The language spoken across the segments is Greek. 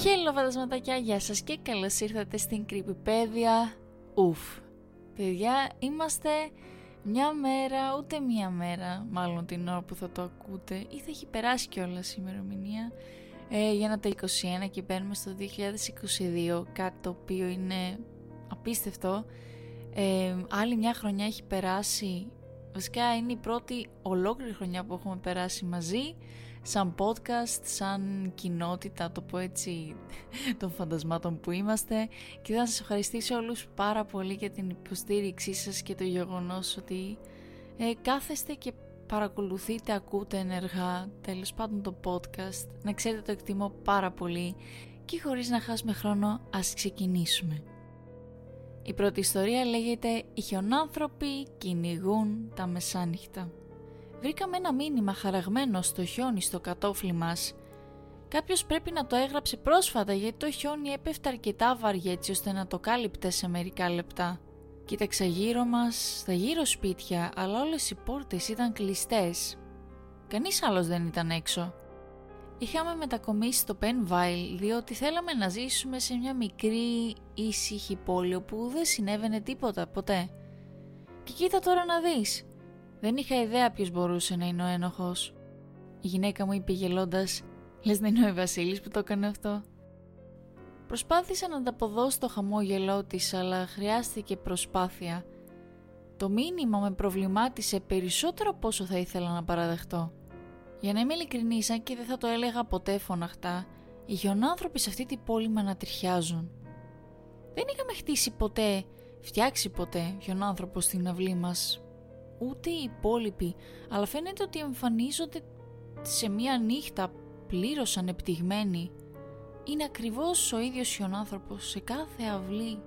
Χέλο φαντασματάκια, γεια σας και καλώς ήρθατε στην Creepypedia. Ουφ Παιδιά, είμαστε μια μέρα, ούτε μια μέρα Μάλλον την ώρα που θα το ακούτε Ή θα έχει περάσει κιόλας η ημερομηνία. Ε, Για να τα 21 και μπαίνουμε στο 2022 Κάτι το οποίο είναι απίστευτο. Ε, Άλλη μια χρονιά έχει περάσει Βασικά είναι η πρώτη ολόκληρη χρονιά που έχουμε περάσει μαζί σαν podcast, σαν κοινότητα, το πω έτσι, των φαντασμάτων που είμαστε. Και θα σας ευχαριστήσω όλους πάρα πολύ για την υποστήριξή σας και το γεγονός ότι ε, κάθεστε και παρακολουθείτε, ακούτε ενεργά, τέλος πάντων το podcast, να ξέρετε το εκτιμώ πάρα πολύ και χωρίς να χάσουμε χρόνο ας ξεκινήσουμε. Η πρώτη ιστορία λέγεται «Οι χιονάνθρωποι κυνηγούν τα μεσάνυχτα» βρήκαμε ένα μήνυμα χαραγμένο στο χιόνι στο κατόφλι μας. Κάποιος πρέπει να το έγραψε πρόσφατα γιατί το χιόνι έπεφτε αρκετά βαριά έτσι ώστε να το κάλυπτε σε μερικά λεπτά. Κοίταξα γύρω μας, στα γύρω σπίτια, αλλά όλες οι πόρτες ήταν κλειστές. Κανείς άλλος δεν ήταν έξω. Είχαμε μετακομίσει στο Penville διότι θέλαμε να ζήσουμε σε μια μικρή ήσυχη πόλη όπου δεν συνέβαινε τίποτα ποτέ. Και κοίτα τώρα να δεις, δεν είχα ιδέα ποιος μπορούσε να είναι ο ένοχος. Η γυναίκα μου είπε γελώντας: Λες να είναι ο Βασίλη που το έκανε αυτό. Προσπάθησα να ανταποδώσω το χαμόγελό της, αλλά χρειάστηκε προσπάθεια. Το μήνυμα με προβλημάτισε περισσότερο από όσο θα ήθελα να παραδεχτώ. Για να είμαι ειλικρινής, αν και δεν θα το έλεγα ποτέ φωναχτά, οι γεωνάνθρωποι σε αυτή την πόλη με ανατριχιάζουν. Δεν είχαμε χτίσει ποτέ, φτιάξει ποτέ χιονάνθρωπο στην αυλή μας ούτε οι υπόλοιποι, αλλά φαίνεται ότι εμφανίζονται σε μία νύχτα πλήρως ανεπτυγμένοι. Είναι ακριβώς ο ίδιος άνθρωπος σε κάθε αυλή.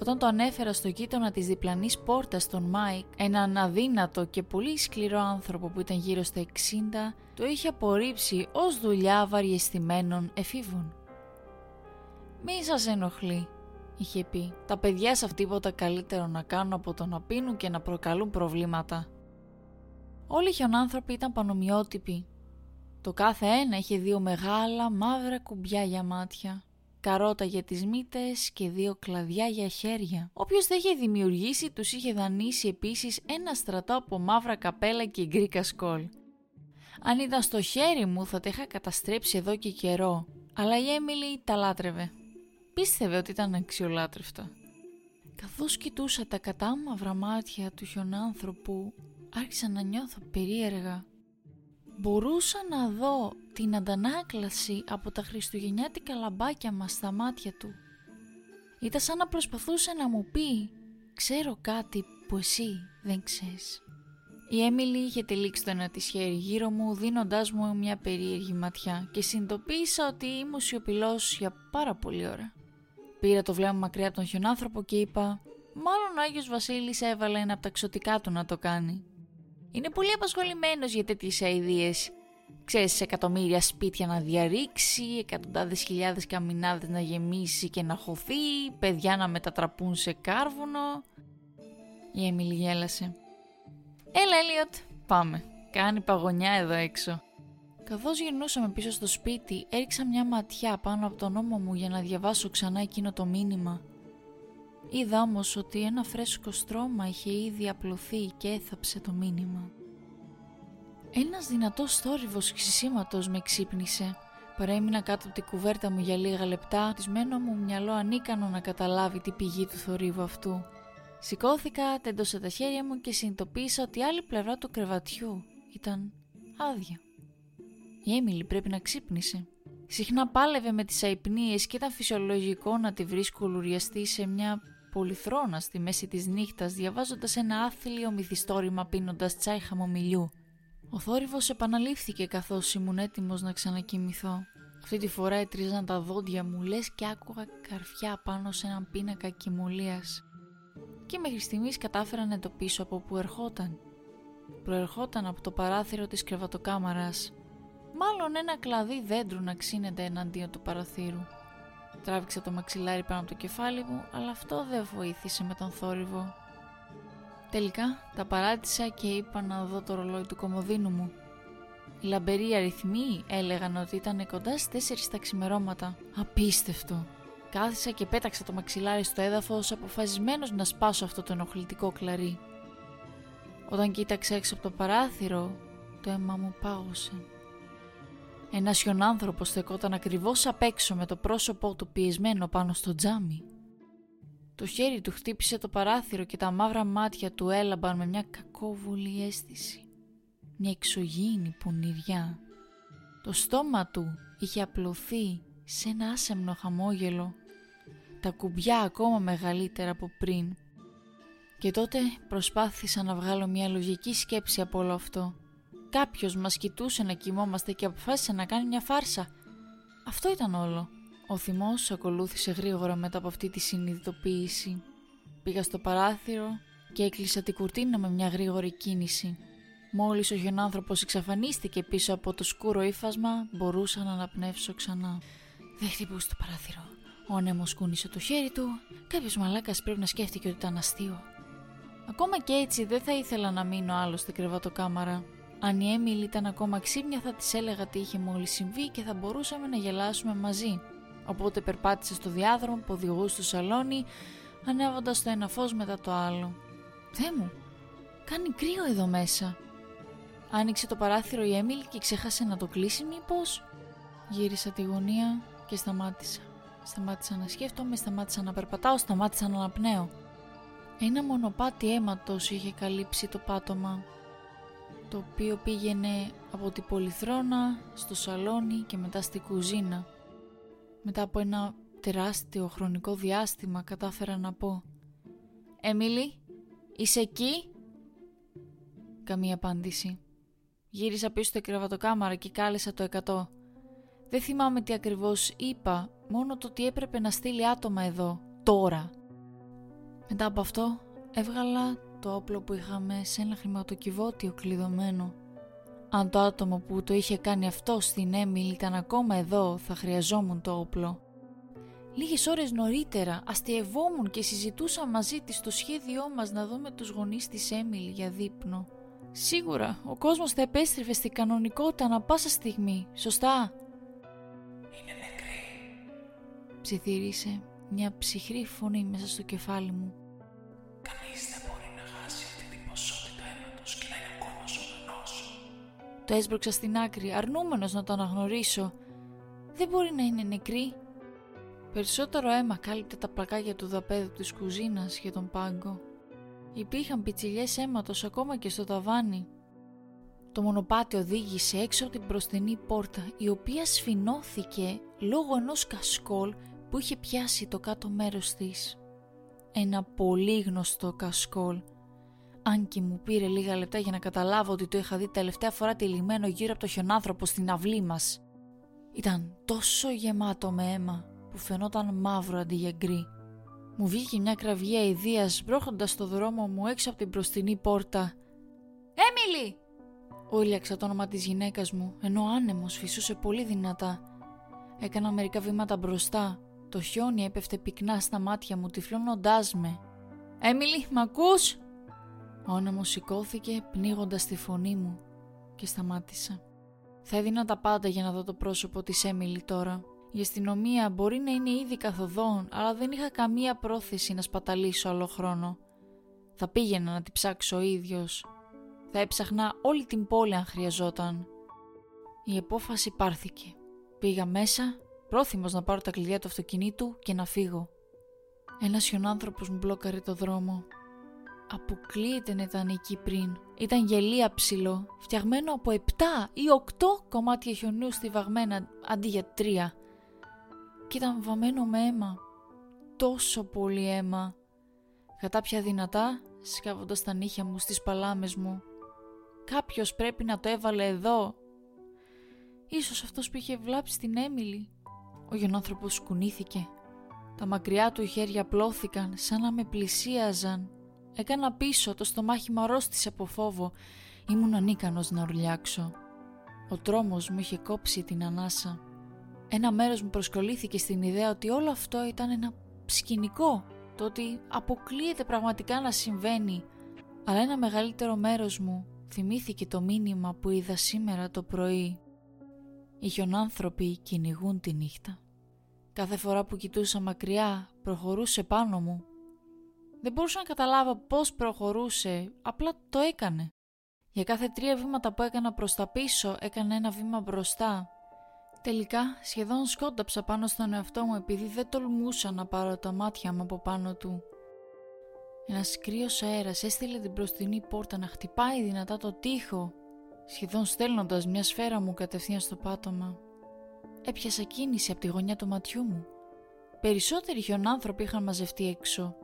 Όταν το ανέφερα στο γείτονα της διπλανής πόρτας τον Μάικ, έναν αδύνατο και πολύ σκληρό άνθρωπο που ήταν γύρω στα 60, το είχε απορρίψει ως δουλειά βαριεστημένων εφήβων. «Μη σας ενοχλεί», είχε πει. Τα παιδιά σε τίποτα καλύτερο να κάνουν από το να πίνουν και να προκαλούν προβλήματα. Όλοι οι χιονάνθρωποι ήταν πανομοιότυποι. Το κάθε ένα είχε δύο μεγάλα μαύρα κουμπιά για μάτια, καρότα για τις μύτες και δύο κλαδιά για χέρια. Όποιος δεν είχε δημιουργήσει τους είχε δανείσει επίσης ένα στρατό από μαύρα καπέλα και γκρι κασκόλ. Αν ήταν στο χέρι μου θα τα είχα καταστρέψει εδώ και καιρό, αλλά η Έμιλι τα λάτρευε πίστευε ότι ήταν αξιολάτρευτα. Καθώς κοιτούσα τα κατάμαυρα μάτια του χιονάνθρωπου, άρχισα να νιώθω περίεργα. Μπορούσα να δω την αντανάκλαση από τα χριστουγεννιάτικα λαμπάκια μας στα μάτια του. Ήταν σαν να προσπαθούσε να μου πει «Ξέρω κάτι που εσύ δεν ξέρεις». Η Έμιλι είχε τελείξει το ένα της χέρι γύρω μου δίνοντάς μου μια περίεργη ματιά και συνειδητοποίησα ότι ήμουν σιωπηλός για πάρα πολλή ώρα. Πήρα το βλέμμα μακριά από τον χιονάνθρωπο και είπα «Μάλλον ο Άγιος Βασίλης έβαλε ένα από τα ξωτικά του να το κάνει». Είναι πολύ απασχολημένος για τέτοιες αηδίες. Ξέρεις, εκατομμύρια σπίτια να διαρρήξει, εκατοντάδες χιλιάδες καμινάδες να γεμίσει και να χωθεί, παιδιά να μετατραπούν σε κάρβουνο. Η Έμιλι γέλασε. «Έλα, Έλιοτ, πάμε. Κάνει παγωνιά εδώ έξω». Καθώς γυρνούσαμε πίσω στο σπίτι, έριξα μια ματιά πάνω από τον ώμο μου για να διαβάσω ξανά εκείνο το μήνυμα. Είδα όμως ότι ένα φρέσκο στρώμα είχε ήδη απλωθεί και έθαψε το μήνυμα. Ένας δυνατός θόρυβος ξυσίματος με ξύπνησε. Παρέμεινα κάτω από την κουβέρτα μου για λίγα λεπτά, τισμένο μου μυαλό ανίκανο να καταλάβει την πηγή του θορύβου αυτού. Σηκώθηκα, τέντωσα τα χέρια μου και συνειδητοποίησα ότι η άλλη πλευρά του κρεβατιού ήταν άδεια. Η Έμιλι πρέπει να ξύπνησε. Συχνά πάλευε με τις αϊπνίες και ήταν φυσιολογικό να τη βρίσκω λουριαστή σε μια πολυθρόνα στη μέση της νύχτας διαβάζοντας ένα άθλιο μυθιστόρημα πίνοντας τσάι χαμομηλιού. Ο θόρυβος επαναλήφθηκε καθώς ήμουν έτοιμος να ξανακοιμηθώ. Αυτή τη φορά έτριζαν τα δόντια μου λες και άκουγα καρφιά πάνω σε έναν πίνακα κοιμωλίας. Και μέχρι στιγμής κατάφερα να εντοπίσω από που ερχόταν. Προερχόταν από το παράθυρο της κρεβατοκάμαρας Μάλλον ένα κλαδί δέντρου να ξύνεται εναντίον του παραθύρου. Τράβηξα το μαξιλάρι πάνω από το κεφάλι μου, αλλά αυτό δεν βοήθησε με τον θόρυβο. Τελικά τα παράτησα και είπα να δω το ρολόι του κομμωδίνου μου. Οι λαμπεροί αριθμοί έλεγαν ότι ήταν κοντά στις 4 τα ξημερώματα. Απίστευτο. Κάθισα και πέταξα το μαξιλάρι στο έδαφος αποφασισμένος να σπάσω αυτό το ενοχλητικό κλαρί. Όταν κοίταξα έξω από το παράθυρο, το αίμα μου πάγωσε. Ένας χιονάνθρωπος στεκόταν ακριβώς απ' έξω με το πρόσωπό του πιεσμένο πάνω στο τζάμι. Το χέρι του χτύπησε το παράθυρο και τα μαύρα μάτια του έλαμπαν με μια κακόβουλη αίσθηση. Μια εξωγήινη πονηριά. Το στόμα του είχε απλωθεί σε ένα άσεμνο χαμόγελο. Τα κουμπιά ακόμα μεγαλύτερα από πριν. Και τότε προσπάθησα να βγάλω μια λογική σκέψη από όλο αυτό. Κάποιος μας κοιτούσε να κοιμόμαστε και αποφάσισε να κάνει μια φάρσα. Αυτό ήταν όλο. Ο θυμός ακολούθησε γρήγορα μετά από αυτή τη συνειδητοποίηση. Πήγα στο παράθυρο και έκλεισα την κουρτίνα με μια γρήγορη κίνηση. Μόλις ο χιονάνθρωπος εξαφανίστηκε πίσω από το σκούρο ύφασμα, μπορούσα να αναπνεύσω ξανά. Δεν χτυπούσε το παράθυρο. Ο ανέμος κούνησε το χέρι του. Κάποιος μαλάκας πρέπει να σκέφτηκε ότι ήταν αστείο. Ακόμα και έτσι δεν θα ήθελα να μείνω άλλο στην κρεβατοκάμαρα. Αν η Έμιλ ήταν ακόμα ξύπνια θα της έλεγα τι είχε μόλις συμβεί και θα μπορούσαμε να γελάσουμε μαζί. Οπότε περπάτησε στο διάδρομο που οδηγούσε στο σαλόνι, ανέβοντας το ένα φως μετά το άλλο. Θεέ μου, κάνει κρύο εδώ μέσα. Άνοιξε το παράθυρο η Έμιλ και ξέχασε να το κλείσει μήπως. Γύρισα τη γωνία και σταμάτησα. Σταμάτησα να σκέφτομαι, σταμάτησα να περπατάω, σταμάτησα να αναπνέω. Ένα μονοπάτι αίματος είχε καλύψει το πάτωμα, το οποίο πήγαινε από την πολυθρόνα στο σαλόνι και μετά στη κουζίνα. Μετά από ένα τεράστιο χρονικό διάστημα κατάφερα να πω «Έμιλι, είσαι εκεί» Καμία απάντηση. Γύρισα πίσω στο κρεβατοκάμαρα και κάλεσα το 100. Δεν θυμάμαι τι ακριβώς είπα, μόνο το ότι έπρεπε να στείλει άτομα εδώ, τώρα. Μετά από αυτό έβγαλα το όπλο που είχαμε σε ένα χρηματοκιβώτιο κλειδωμένο. Αν το άτομο που το είχε κάνει αυτό στην Έμιλ ήταν ακόμα εδώ, θα χρειαζόμουν το όπλο. Λίγες ώρες νωρίτερα αστειευόμουν και συζητούσα μαζί της το σχέδιό μας να δούμε τους γονείς της Έμιλ για δείπνο. Σίγουρα, ο κόσμος θα επέστρεφε στην κανονικότητα ανα πάσα στιγμή, σωστά; Είναι νεκρή. Ψιθύρισε μια ψυχρή φωνή μέσα στο κεφάλι μου. Το έσπρωξα στην άκρη, αρνούμενος να το αναγνωρίσω. Δεν μπορεί να είναι νεκρή. Περισσότερο αίμα κάλυπτε τα πλακάκια του δαπέδου της κουζίνας για τον πάγκο. Υπήρχαν πιτσιλιές αίματος ακόμα και στο ταβάνι. Το μονοπάτι οδήγησε έξω από την μπροστινή πόρτα, η οποία σφινώθηκε λόγω ενός κασκόλ που είχε πιάσει το κάτω μέρος της. Ένα πολύ γνωστό κασκόλ. Αν και μου πήρε λίγα λεπτά για να καταλάβω ότι το είχα δει τελευταία φορά τυλιγμένο γύρω από το χιονάνθρωπο στην αυλή μας. Ήταν τόσο γεμάτο με αίμα που φαινόταν μαύρο αντί για γκρι. Μου βγήκε μια κραυγή αηδίας μπρόχοντας το δρόμο μου έξω από την μπροστινή πόρτα. Έμιλι! Όλιαξα το όνομα της γυναίκας μου, ενώ ο άνεμος φυσούσε πολύ δυνατά. Έκανα μερικά βήματα μπροστά. Το χιόνι έπεφτε πυκνά στα μάτια μου, τυφλώνοντάς με. Έμιλι, μ' ακούς! Ο άνεμο σηκώθηκε, πνίγοντας τη φωνή μου, και σταμάτησα. Θα έδινα τα πάντα για να δω το πρόσωπο της Έμιλι τώρα. Η αστυνομία μπορεί να είναι ήδη καθοδόν, αλλά δεν είχα καμία πρόθεση να σπαταλήσω άλλο χρόνο. Θα πήγαινα να τη ψάξω ο ίδιος. Θα έψαχνα όλη την πόλη αν χρειαζόταν. Η απόφαση πάρθηκε. Πήγα μέσα, πρόθυμος να πάρω τα κλειδιά του αυτοκινήτου και να φύγω. Ένας χιονάνθρωπος μου μπλόκαρε το δρόμο. Αποκλείεται να ήταν εκεί πριν. Ήταν γελία ψηλό, φτιαγμένο από 7 ή 8 κομμάτια χιονίου στιβαγμένα αντί για 3 και ήταν βαμμένο με αίμα. Τόσο πολύ αίμα. Κατάπια δυνατά, σκάβοντας τα νύχια μου στις παλάμες μου. Κάποιος πρέπει να το έβαλε εδώ. Ίσως αυτός που είχε βλάψει την Έμιλη. Ο γεννάνθρωπος κουνήθηκε. Τα μακριά του χέρια πλώθηκαν σαν να με πλησίαζαν. Έκανα πίσω, το στομάχι μου αρρώστησε από φόβο. Ήμουν ανίκανος να ουρλιάξω. Ο τρόμος μου είχε κόψει την ανάσα. Ένα μέρος μου προσκολήθηκε στην ιδέα ότι όλο αυτό ήταν ένα σκηνικό, το ότι αποκλείεται πραγματικά να συμβαίνει, αλλά ένα μεγαλύτερο μέρος μου θυμήθηκε το μήνυμα που είδα σήμερα το πρωί. Οι χιονάνθρωποι κυνηγούν τη νύχτα. Κάθε φορά που κοιτούσα μακριά προχωρούσε πάνω μου. Δεν μπορούσα να καταλάβω πώς προχωρούσε, απλά το έκανε. Για κάθε τρία βήματα που έκανα προς τα πίσω έκανε ένα βήμα μπροστά. Τελικά σχεδόν σκόνταψα πάνω στον εαυτό μου επειδή δεν τολμούσα να πάρω τα μάτια μου από πάνω του. Ένας κρύος αέρας έστειλε την μπροστινή πόρτα να χτυπάει δυνατά το τοίχο, σχεδόν στέλνοντας μια σφαίρα μου κατευθείαν στο πάτωμα. Έπιασα κίνηση από τη γωνιά του ματιού μου. Περισσότεροι χιονάνθρωποι είχαν μαζευτεί έξω.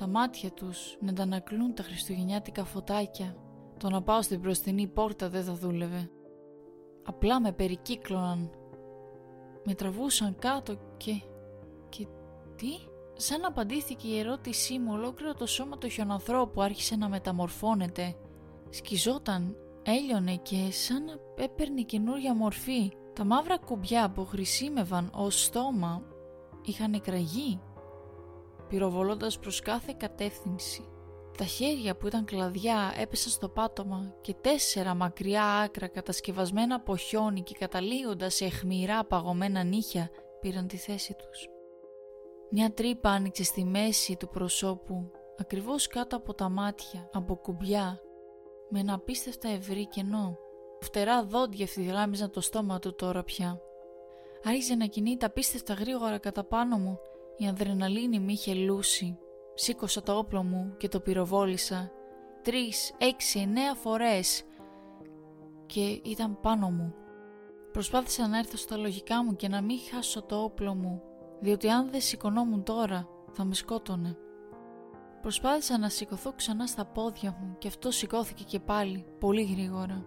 Τα μάτια τους να αντανακλούν τα χριστουγεννιάτικα φωτάκια. Το να πάω στην μπροστινή πόρτα δεν θα δούλευε. Απλά με περικύκλωναν. Με τραβούσαν κάτω και... και... τι... Σαν απαντήθηκε η ερώτησή μου, ολόκληρο το σώμα του χιονανθρώπου άρχισε να μεταμορφώνεται. Σκιζόταν, έλειωνε και σαν να έπαιρνε καινούρια μορφή. Τα μαύρα κουμπιά που χρησιμεύαν ως στόμα είχαν εκραγεί, πυροβολώντας προς κάθε κατεύθυνση. Τα χέρια που ήταν κλαδιά έπεσαν στο πάτωμα και τέσσερα μακριά άκρα κατασκευασμένα από χιόνι και καταλήγοντας σε αιχμηρά παγωμένα νύχια πήραν τη θέση τους. Μια τρύπα άνοιξε στη μέση του προσώπου, ακριβώς κάτω από τα μάτια, από κουμπιά, με ένα απίστευτα ευρύ κενό. Φτερά δόντια ευθυγράμμιζαν το στόμα του τώρα πια. Άρχιζε να κινείται απίστευτα γρήγορα κατά πάνω μου, η αδρεναλίνη με είχε λούσει. Σήκωσα το όπλο μου και το πυροβόλησα. Τρεις, έξι, εννέα φορές και ήταν πάνω μου. Προσπάθησα να έρθω στα λογικά μου και να μην χάσω το όπλο μου διότι αν δεν σηκωνόμουν τώρα θα με σκότωνε. Προσπάθησα να σηκωθώ ξανά στα πόδια μου και αυτό σηκώθηκε και πάλι, πολύ γρήγορα.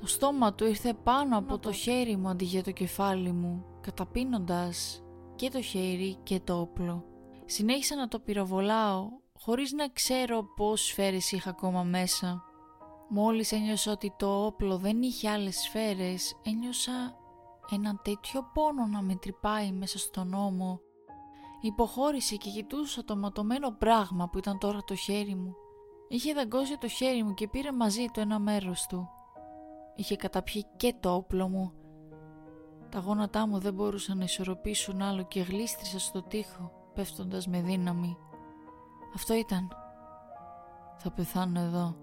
Το στόμα του ήρθε πάνω από το χέρι μου αντί για το κεφάλι μου, καταπίνοντας και το χέρι και το όπλο. Συνέχισα να το πυροβολάω, χωρίς να ξέρω πώς σφαίρες είχα ακόμα μέσα. Μόλις ένιωσα ότι το όπλο δεν είχε άλλες σφαίρες, ένιωσα ένα τέτοιο πόνο να με τρυπάει μέσα στον ώμο. Υποχώρησε και κοιτούσα το ματωμένο πράγμα που ήταν τώρα το χέρι μου. Είχε δαγκώσει το χέρι μου και πήρε μαζί του ένα μέρος του. Είχε καταπιεί και το όπλο μου. Τα γόνατά μου δεν μπορούσαν να ισορροπήσουν άλλο και γλίστρισα στο τοίχο, πέφτοντας με δύναμη. Αυτό ήταν. Θα πεθάνω εδώ.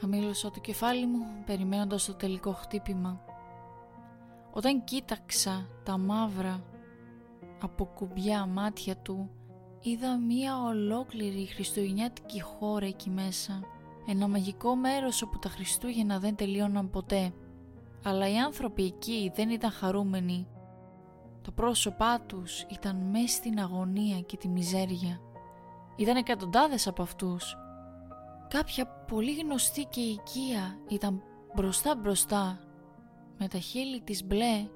Χαμήλωσα το κεφάλι μου, περιμένοντας το τελικό χτύπημα. Όταν κοίταξα τα μαύρα από κουμπιά μάτια του, είδα μία ολόκληρη χριστουγεννιάτικη χώρα εκεί μέσα. Ένα μαγικό μέρος όπου τα Χριστούγεννα δεν τελείωναν ποτέ. Αλλά οι άνθρωποι εκεί δεν ήταν χαρούμενοι. Τα πρόσωπά τους ήταν μέσα στην αγωνία και τη μιζέρια. Ήταν εκατοντάδες από αυτούς. Κάποια πολύ γνωστή και οικία ήταν μπροστά μπροστά με τα χείλη της μπλε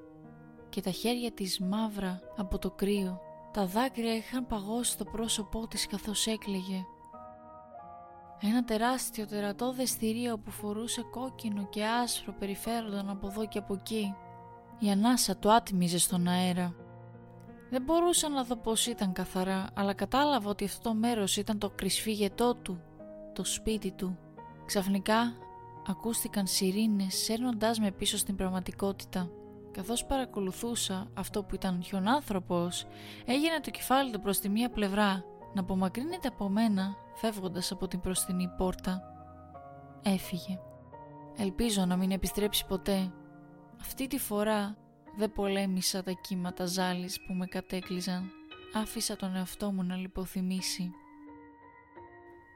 και τα χέρια της μαύρα από το κρύο. Τα δάκρυα είχαν παγώσει το πρόσωπό της καθώς έκλαιγε. Ένα τεράστιο τερατό δεστηρίο που φορούσε κόκκινο και άσπρο περιφέρονταν από εδώ και από εκεί. Η ανάσα του άτμιζε στον αέρα. Δεν μπορούσα να δω πως ήταν καθαρά, αλλά κατάλαβα ότι αυτό το μέρος ήταν το κρυσφύγετό του, το σπίτι του. Ξαφνικά ακούστηκαν σιρήνες σέρνοντάς με πίσω στην πραγματικότητα. Καθώς παρακολουθούσα αυτό που ήταν χιονάνθρωπος, έγινε το κεφάλι του προς τη μία πλευρά, να απομακρύνεται από μένα, φεύγοντας από την προστινή πόρτα. Έφυγε. Ελπίζω να μην επιστρέψει ποτέ. Αυτή τη φορά δεν πολέμησα τα κύματα ζάλης που με κατέκλυζαν. Άφησα τον εαυτό μου να λιποθυμήσει.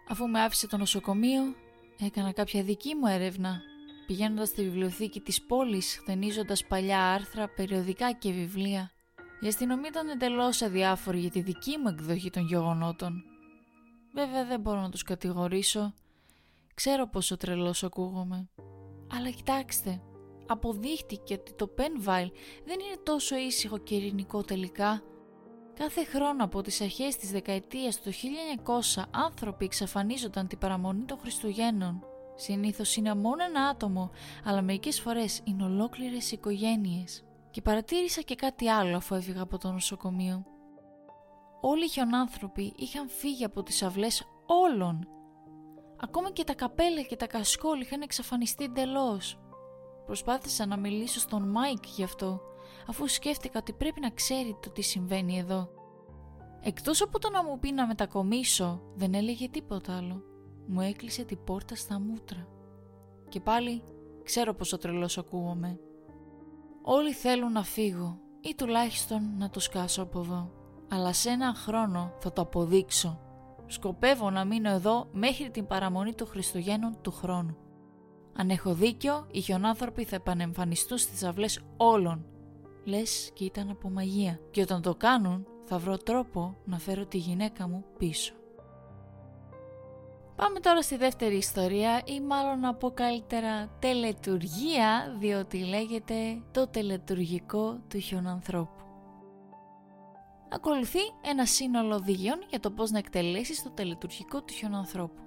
Αφού με άφησε το νοσοκομείο, Έκανα κάποια δική μου έρευνα, πηγαίνοντας στη βιβλιοθήκη της πόλης, χτενίζοντας παλιά άρθρα, περιοδικά και βιβλία. Η αστυνομία ήταν εντελώς αδιάφορη για τη δική μου εκδοχή των γεγονότων. Βέβαια δεν μπορώ να τους κατηγορήσω. Ξέρω πόσο τρελός ακούγομαι. Αλλά κοιτάξτε, αποδείχτηκε ότι το Penville δεν είναι τόσο ήσυχο και ειρηνικό τελικά. Κάθε χρόνο από τις αρχές της δεκαετίας του 1900 άνθρωποι εξαφανίζονταν την παραμονή των Χριστουγέννων. Συνήθως είναι μόνο ένα άτομο, αλλά μερικές φορές είναι ολόκληρες οικογένειες. Και παρατήρησα και κάτι άλλο αφού έφυγα από το νοσοκομείο. Όλοι οι χιονάνθρωποι είχαν φύγει από τις αυλές όλων. Ακόμα και τα καπέλα και τα κασκόλ είχαν εξαφανιστεί εντελώς. Προσπάθησα να μιλήσω στον Μάικ γι' αυτό, αφού σκέφτηκα ότι πρέπει να ξέρει το τι συμβαίνει εδώ. Εκτός από το να μου πει να μετακομίσω, δεν έλεγε τίποτα άλλο. Μου έκλεισε την πόρτα στα μούτρα. Και πάλι ξέρω πόσο τρελός ακούγομαι. Όλοι θέλουν να φύγω ή τουλάχιστον να το σκάσω από εδώ. Αλλά σε έναν χρόνο θα το αποδείξω. Σκοπεύω να μείνω εδώ μέχρι την παραμονή του Χριστουγέννων του χρόνου. Αν έχω δίκιο, οι χιονάνθρωποι θα επανεμφανιστούν στις αυλές όλων. Λες και ήταν από μαγεία. Και όταν το κάνουν, θα βρω τρόπο να φέρω τη γυναίκα μου πίσω. Πάμε τώρα στη δεύτερη ιστορία ή μάλλον να πω καλύτερα τελετουργία διότι λέγεται το τελετουργικό του χιονανθρώπου. Ακολουθεί ένα σύνολο οδηγιών για το πώς να εκτελέσεις το τελετουργικό του χιονανθρώπου.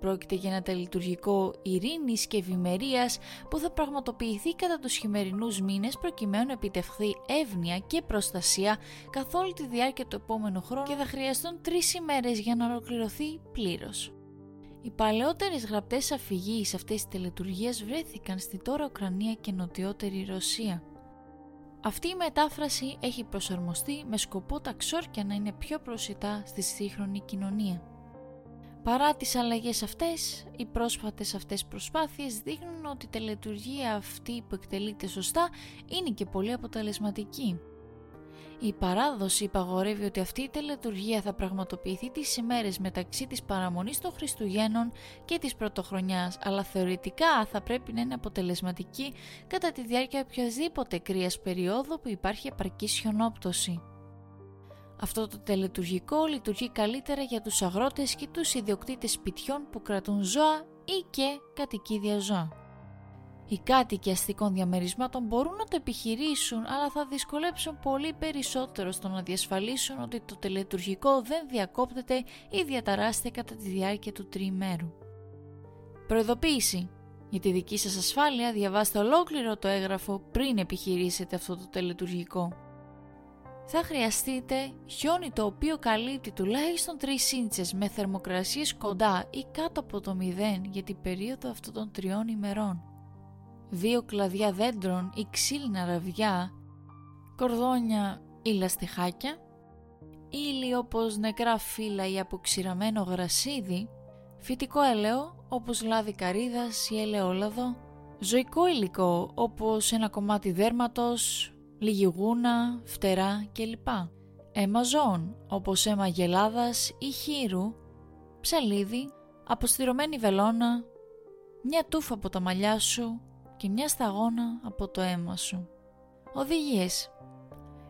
Πρόκειται για ένα τελετουργικό ειρήνης και ευημερίας που θα πραγματοποιηθεί κατά τους χειμερινούς μήνες προκειμένου να επιτευχθεί εύνοια και προστασία καθ' όλη τη διάρκεια του επόμενου χρόνου και θα χρειαστούν τρεις ημέρες για να ολοκληρωθεί πλήρως. Οι παλαιότερες γραπτές αφηγήσεις αυτής της τελετουργίας βρέθηκαν στη τώρα Ουκρανία και νοτιότερη Ρωσία. Αυτή η μετάφραση έχει προσαρμοστεί με σκοπό τα ξόρκια να είναι πιο προσιτά στη σύγχρονη κοινωνία. Παρά τις αλλαγές αυτές, οι πρόσφατες αυτές προσπάθειες δείχνουν ότι η τελετουργία αυτή που εκτελείται σωστά είναι και πολύ αποτελεσματική. Η παράδοση υπαγορεύει ότι αυτή η τελετουργία θα πραγματοποιηθεί τις ημέρες μεταξύ της παραμονής των Χριστουγέννων και της Πρωτοχρονιάς, αλλά θεωρητικά θα πρέπει να είναι αποτελεσματική κατά τη διάρκεια οποιασδήποτε κρύας περίοδου που υπάρχει επαρκή χιονόπτωση. Αυτό το τελετουργικό λειτουργεί καλύτερα για τους αγρότες και τους ιδιοκτήτες σπιτιών που κρατούν ζώα ή και κατοικίδια ζώα. Οι κάτοικοι αστικών διαμερισμάτων μπορούν να το επιχειρήσουν, αλλά θα δυσκολέψουν πολύ περισσότερο στο να διασφαλίσουν ότι το τελετουργικό δεν διακόπτεται ή διαταράσσεται κατά τη διάρκεια του τριημέρου. Προειδοποίηση. Για τη δική σας ασφάλεια διαβάστε ολόκληρο το έγγραφο πριν επιχειρήσετε αυτό το τελετουργικό. Θα χρειαστείτε χιόνι το οποίο καλύπτει τουλάχιστον 3 ίντσες με θερμοκρασίες κοντά ή κάτω από το 0 για την περίοδο αυτών των τριών ημερών δύο κλαδιά δέντρων ή ξύλινα ραβιά, κορδόνια ή λαστιχάκια, ύλη όπως νεκρά φύλλα ή αποξηραμένο γρασίδι, φυτικό έλαιο όπως λάδι καρύδας ή ελαιόλαδο, ζωικό υλικό όπως ένα κομμάτι δέρματος, λίγη γούνα, φτερά κλπ. Αίμα ζώων όπως αίμα γελάδας ή χείρου, ψαλίδι, αποστηρωμένη βελόνα, μια τούφα από τα μαλλιά σου, και μια σταγόνα από το αίμα σου. Οδηγίες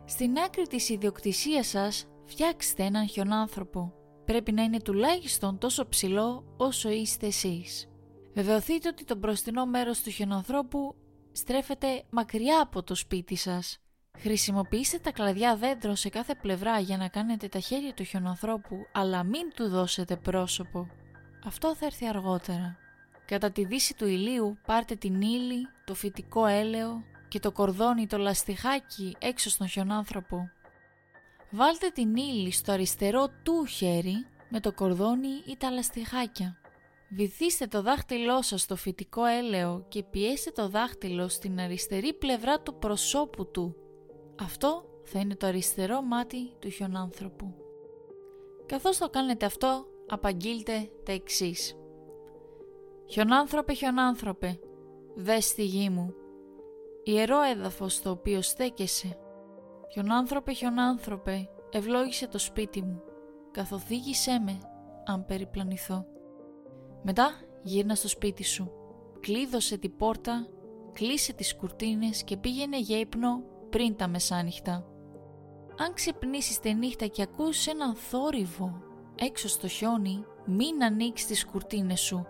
Στην άκρη της ιδιοκτησίας σας φτιάξτε έναν χιονάνθρωπο. Πρέπει να είναι τουλάχιστον τόσο ψηλό όσο είστε εσείς. Βεβαιωθείτε ότι το μπροστινό μέρος του χιονανθρώπου στρέφεται μακριά από το σπίτι σας. Χρησιμοποιήστε τα κλαδιά δέντρων σε κάθε πλευρά για να κάνετε τα χέρια του χιονανθρώπου, αλλά μην του δώσετε πρόσωπο. Αυτό θα έρθει αργότερα. Κατά τη δύση του ηλίου πάρτε την ύλη, το φυτικό έλαιο και το κορδόνι το λαστιχάκι έξω στον χιονάνθρωπο. Βάλτε την ύλη στο αριστερό του χέρι με το κορδόνι ή τα λαστιχάκια. Βυθίστε το δάχτυλό σας στο φυτικό έλαιο και πιέστε το δάχτυλο στην αριστερή πλευρά του προσώπου του. Αυτό θα είναι το αριστερό μάτι του χιονάνθρωπου. Καθώς το κάνετε αυτό, απαγγείλτε τα εξής. Χιονάνθρωπε, χιονάνθρωπε, δες τη γη μου, ιερό έδαφος στο οποίο στέκεσαι. Χιονάνθρωπε, χιονάνθρωπε, ευλόγησε το σπίτι μου, καθοδήγησέ με, αν περιπλανηθώ. Μετά γύρνα στο σπίτι σου, κλείδωσε την πόρτα, κλείσε τις κουρτίνες και πήγαινε για ύπνο πριν τα μεσάνυχτα. Αν ξυπνήσεις τη νύχτα και ακούσεις έναν θόρυβο έξω στο χιόνι, μην ανοίξεις τις κουρτίνες σου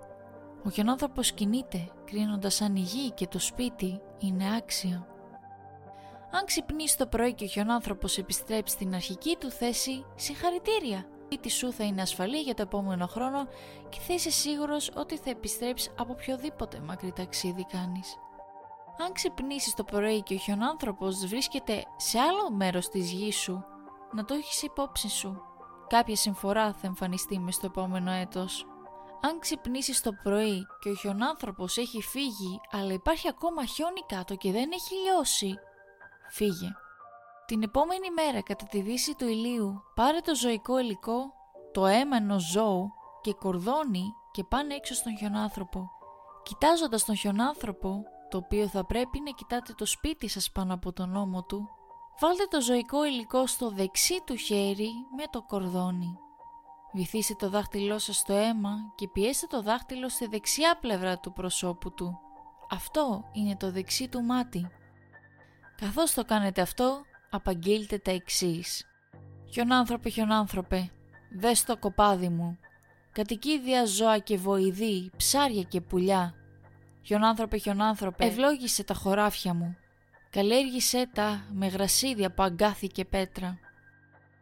ο χιονάνθρωπος κινείται, κρίνοντας αν η γη και το σπίτι είναι άξια. Αν ξυπνήσει το πρωί και ο χιονάνθρωπος επιστρέψει στην αρχική του θέση, συγχαρητήρια! Το σπίτι σου θα είναι ασφαλή για το επόμενο χρόνο και θα είσαι σίγουρος ότι θα επιστρέψει από οποιοδήποτε μακρύ ταξίδι κάνεις. Αν ξυπνήσεις το πρωί και ο χιονάνθρωπος βρίσκεται σε άλλο μέρος της γης σου, να το έχεις υπόψη σου. Κάποια συμφορά θα εμφανιστεί μες στο επόμενο έτος. Αν ξυπνήσεις το πρωί και ο χιονάνθρωπος έχει φύγει αλλά υπάρχει ακόμα χιόνι κάτω και δεν έχει λιώσει, φύγε. Την επόμενη μέρα κατά τη δύση του ηλίου πάρε το ζωικό υλικό, το αίμα ενός ζώου και κορδόνι και πάνε έξω στον χιονάνθρωπο. Κοιτάζοντας τον χιονάνθρωπο, το οποίο θα πρέπει να κοιτάτε το σπίτι σας πάνω από τον ώμο του, βάλτε το ζωικό υλικό στο δεξί του χέρι με το κορδόνι. Βυθίστε το δάχτυλό σας στο αίμα και πιέστε το δάχτυλο στη δεξιά πλευρά του προσώπου του. Αυτό είναι το δεξί του μάτι. Καθώς το κάνετε αυτό, απαγγείλτε τα εξής. Χιονάνθρωπε, χιονάνθρωπε, δες το κοπάδι μου. Κατοικίδια ζώα και βοηδή, ψάρια και πουλιά. Χιονάνθρωπε, χιονάνθρωπε, ευλόγησε τα χωράφια μου. Καλλιέργησέ τα με γρασίδια από αγκάθι και πέτρα.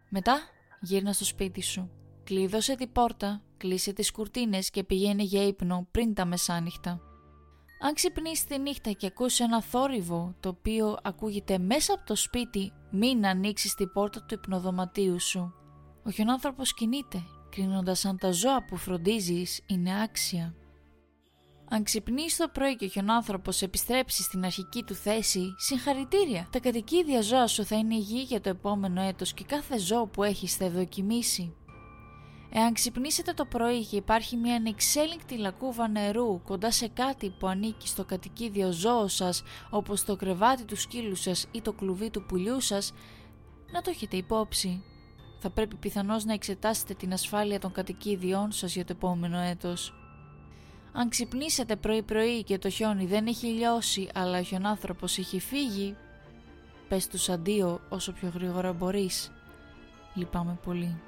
Μετά γύρνα στο σπίτι σου. Κλείδωσε την πόρτα, κλείσε τις κουρτίνες και πηγαίνει για ύπνο πριν τα μεσάνυχτα. Αν ξυπνήσει τη νύχτα και ακούσεις ένα θόρυβο το οποίο ακούγεται μέσα από το σπίτι, μην ανοίξεις την πόρτα του υπνοδωματίου σου. Ο χιονάνθρωπος κινείται, κρίνοντας αν τα ζώα που φροντίζεις είναι άξια. Αν ξυπνήσεις το πρωί και ο χιονάνθρωπος επιστρέψει στην αρχική του θέση, συγχαρητήρια! Τα κατοικίδια ζώα σου θα είναι υγιή για το επόμενο έτος και κάθε ζώο που έχεις θα ευδοκιμήσει. Εάν ξυπνήσετε το πρωί και υπάρχει μια ανεξέλιγκτη λακκούβα νερού κοντά σε κάτι που ανήκει στο κατοικίδιο ζώο σας όπως το κρεβάτι του σκύλου σας ή το κλουβί του πουλιού σας, να το έχετε υπόψη. Θα πρέπει πιθανώς να εξετάσετε την ασφάλεια των κατοικίδιών σας για το επόμενο έτος. Αν ξυπνήσετε πρωί πρωί και το χιόνι δεν έχει λιώσει αλλά ο χιονάνθρωπος έχει φύγει, πες τους αντίο όσο πιο γρήγορα μπορείς. Λυπάμαι πολύ.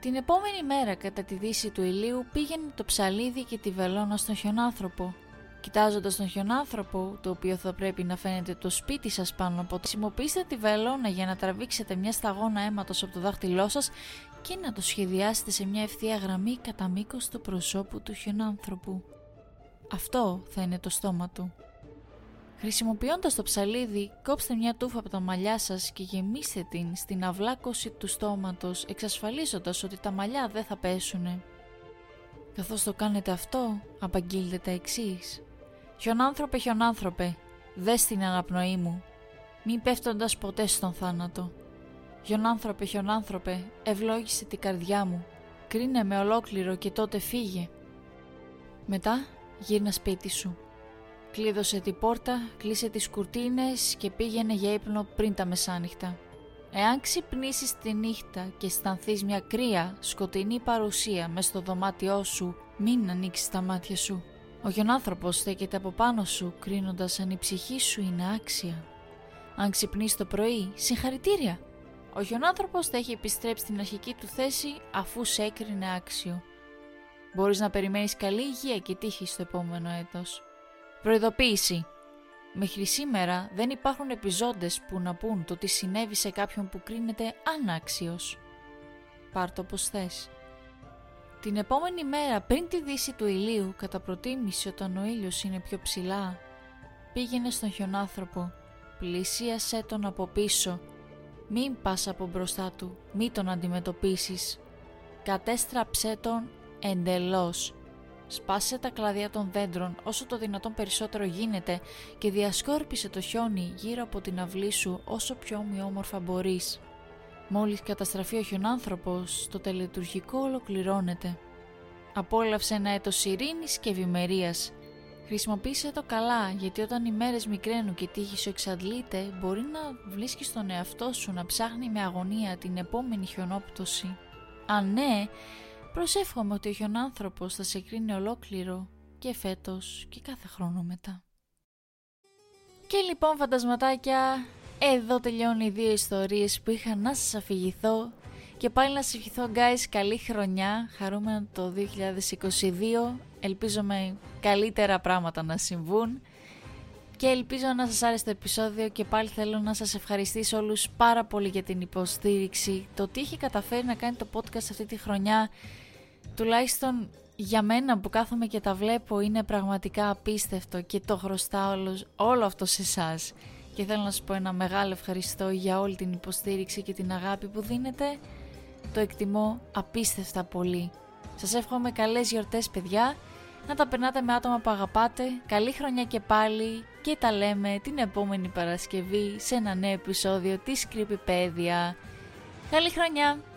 Την επόμενη μέρα κατά τη δύση του ηλίου πήγαινε το ψαλίδι και τη βελόνα στον χιονάνθρωπο. Κοιτάζοντας τον χιονάνθρωπο, το οποίο θα πρέπει να φαίνεται το σπίτι σας πάνω από το χρησιμοποιήστε τη βελόνα για να τραβήξετε μια σταγόνα αίματος από το δάχτυλό σας και να το σχεδιάσετε σε μια ευθεία γραμμή κατά μήκος του προσώπου του χιονάνθρωπου. Αυτό θα είναι το στόμα του. Χρησιμοποιώντας το ψαλίδι, κόψτε μια τούφα από τα μαλλιά σας και γεμίστε την στην αυλάκωση του στόματος, εξασφαλίζοντας ότι τα μαλλιά δεν θα πέσουνε. Καθώς το κάνετε αυτό, απαγγείλετε τα εξής. Χιονάνθρωπε, χιονάνθρωπε, δες την αναπνοή μου, μην πέφτοντας ποτέ στον θάνατο. Χιονάνθρωπε, χιονάνθρωπε, ευλόγησε την καρδιά μου, κρίνε με ολόκληρο και τότε φύγε. Μετά γύρνα σπίτι σου. Κλείδωσε την πόρτα, κλείσε τις κουρτίνες και πήγαινε για ύπνο πριν τα μεσάνυχτα. Εάν ξυπνήσεις τη νύχτα και αισθανθείς μια κρύα, σκοτεινή παρουσία μες στο δωμάτιό σου, μην ανοίξεις τα μάτια σου. Ο γιονάνθρωπος στέκεται από πάνω σου, κρίνοντας αν η ψυχή σου είναι άξια. Αν ξυπνείς το πρωί, συγχαρητήρια! Ο γιονάνθρωπος θα έχει επιστρέψει στην αρχική του θέση αφού σε έκρινε άξιο. Μπορείς να περιμένεις καλή υγεία και τύχη στο επόμενο έτος. Προειδοποίηση. Μέχρι σήμερα δεν υπάρχουν επιζώντες που να πούν το τι συνέβη σε κάποιον που κρίνεται ανάξιος. Πάρ' το όπως θες. Την επόμενη μέρα πριν τη δύση του ηλίου, κατά προτίμηση όταν ο ήλιος είναι πιο ψηλά, πήγαινε στον χιονάνθρωπο, πλησίασέ τον από πίσω, μην πας από μπροστά του, μη τον αντιμετωπίσεις. Κατέστραψέ τον εντελώς Σπάσε τα κλαδιά των δέντρων όσο το δυνατόν περισσότερο γίνεται και διασκόρπισε το χιόνι γύρω από την αυλή σου όσο πιο ομοιόμορφα μπορείς. Μόλις καταστραφεί ο χιονάνθρωπος, το τελετουργικό ολοκληρώνεται. Απόλαυσε ένα έτος ειρήνης και ευημερίας. Χρησιμοποίησε το καλά, γιατί όταν οι μέρες μικραίνουν και τύχη σου εξαντλείται, μπορεί να βρίσκεις τον εαυτό σου να ψάχνει με αγωνία την επόμενη χιονόπτωση. Αν ναι, Προσεύχομαι ότι ο χιονάνθρωπος θα σε κρίνει ολόκληρο και φέτος και κάθε χρόνο μετά. Και λοιπόν φαντασματάκια, εδώ τελειώνουν οι δύο ιστορίες που είχα να σας αφηγηθώ. Και πάλι να σας ευχηθώ guys καλή χρονιά, χαρούμενο το 2022, ελπίζω με καλύτερα πράγματα να συμβούν. Και ελπίζω να σας άρεσε το επεισόδιο και πάλι θέλω να σας ευχαριστήσω όλους πάρα πολύ για την υποστήριξη, το τι έχει καταφέρει να κάνει το podcast αυτή τη χρονιά τουλάχιστον για μένα που κάθομαι και τα βλέπω είναι πραγματικά απίστευτο και το χρωστάω όλο, όλο αυτό σε εσάς. Και θέλω να σας πω ένα μεγάλο ευχαριστώ για όλη την υποστήριξη και την αγάπη που δίνετε. Το εκτιμώ απίστευτα πολύ. Σας εύχομαι καλές γιορτές παιδιά, να τα περνάτε με άτομα που αγαπάτε, καλή χρονιά και πάλι και τα λέμε την επόμενη Παρασκευή σε ένα νέο επεισόδιο της Creepypedia. Καλή χρονιά!